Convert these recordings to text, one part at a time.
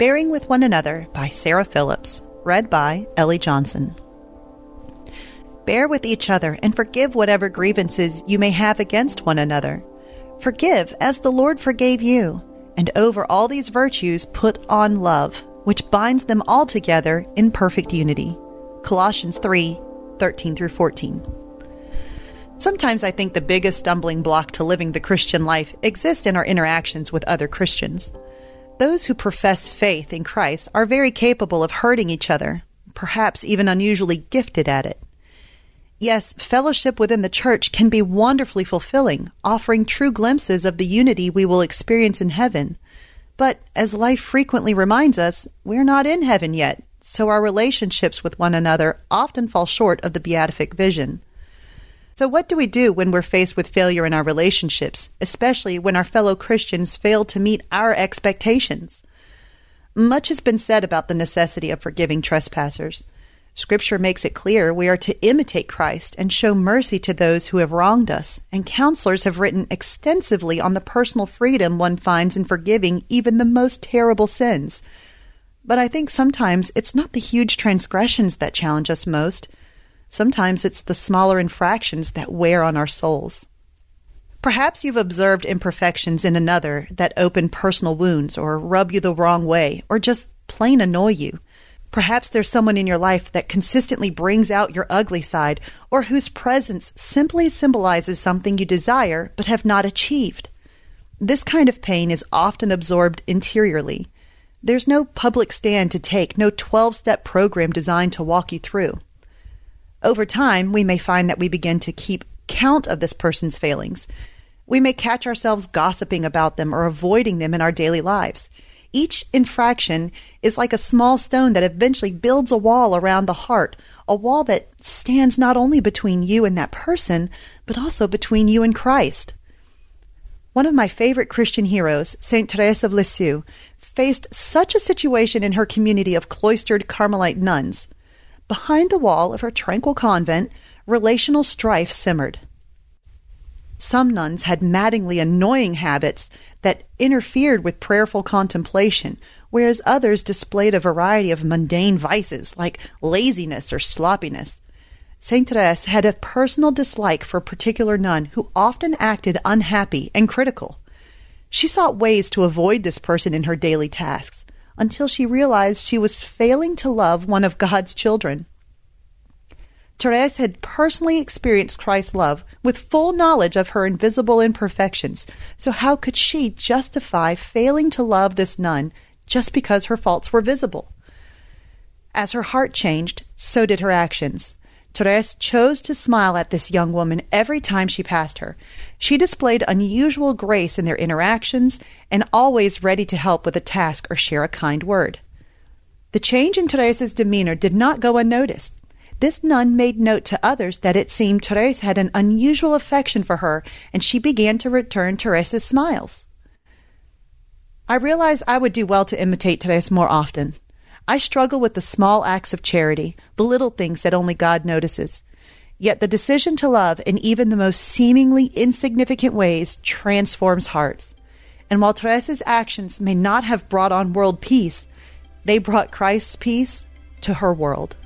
Bearing with One Another by Sarah Phillips. Read by Ellie Johnson. Bear with each other and forgive whatever grievances you may have against one another. Forgive as the Lord forgave you. And over all these virtues, put on love, which binds them all together in perfect unity. Colossians 3 13 through 14. Sometimes I think the biggest stumbling block to living the Christian life exists in our interactions with other Christians. Those who profess faith in Christ are very capable of hurting each other, perhaps even unusually gifted at it. Yes, fellowship within the church can be wonderfully fulfilling, offering true glimpses of the unity we will experience in heaven. But as life frequently reminds us, we're not in heaven yet, so our relationships with one another often fall short of the beatific vision. So, what do we do when we're faced with failure in our relationships, especially when our fellow Christians fail to meet our expectations? Much has been said about the necessity of forgiving trespassers. Scripture makes it clear we are to imitate Christ and show mercy to those who have wronged us, and counselors have written extensively on the personal freedom one finds in forgiving even the most terrible sins. But I think sometimes it's not the huge transgressions that challenge us most Sometimes it's the smaller infractions that wear on our souls. Perhaps you've observed imperfections in another that open personal wounds or rub you the wrong way or just plain annoy you. Perhaps there's someone in your life that consistently brings out your ugly side or whose presence simply symbolizes something you desire but have not achieved. This kind of pain is often absorbed interiorly. There's no public stand to take, no 12 step program designed to walk you through. Over time, we may find that we begin to keep count of this person's failings. We may catch ourselves gossiping about them or avoiding them in our daily lives. Each infraction is like a small stone that eventually builds a wall around the heart, a wall that stands not only between you and that person, but also between you and Christ. One of my favorite Christian heroes, St. Therese of Lisieux, faced such a situation in her community of cloistered Carmelite nuns. Behind the wall of her tranquil convent, relational strife simmered. Some nuns had maddeningly annoying habits that interfered with prayerful contemplation, whereas others displayed a variety of mundane vices like laziness or sloppiness. St. Therese had a personal dislike for a particular nun who often acted unhappy and critical. She sought ways to avoid this person in her daily tasks, until she realized she was failing to love one of God's children. Therese had personally experienced Christ's love with full knowledge of her invisible imperfections, so how could she justify failing to love this nun just because her faults were visible? As her heart changed, so did her actions. Therese chose to smile at this young woman every time she passed her. She displayed unusual grace in their interactions and always ready to help with a task or share a kind word. The change in Therese's demeanor did not go unnoticed. This nun made note to others that it seemed Therese had an unusual affection for her, and she began to return Therese's smiles. I realized I would do well to imitate Therese more often. I struggle with the small acts of charity, the little things that only God notices. Yet the decision to love in even the most seemingly insignificant ways transforms hearts. And while Therese's actions may not have brought on world peace, they brought Christ's peace to her world.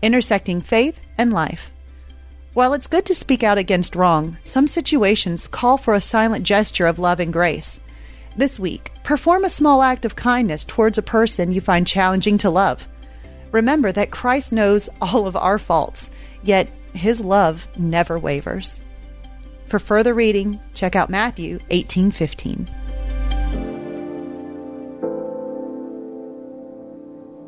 Intersecting faith and life. While it's good to speak out against wrong, some situations call for a silent gesture of love and grace. This week, perform a small act of kindness towards a person you find challenging to love. Remember that Christ knows all of our faults, yet his love never wavers. For further reading, check out Matthew 18:15.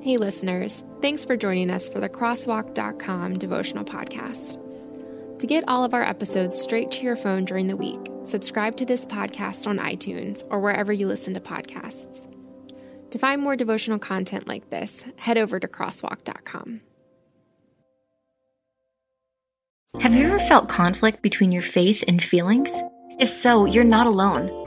Hey listeners, thanks for joining us for the crosswalk.com devotional podcast. To get all of our episodes straight to your phone during the week, subscribe to this podcast on iTunes or wherever you listen to podcasts. To find more devotional content like this, head over to crosswalk.com. Have you ever felt conflict between your faith and feelings? If so, you're not alone.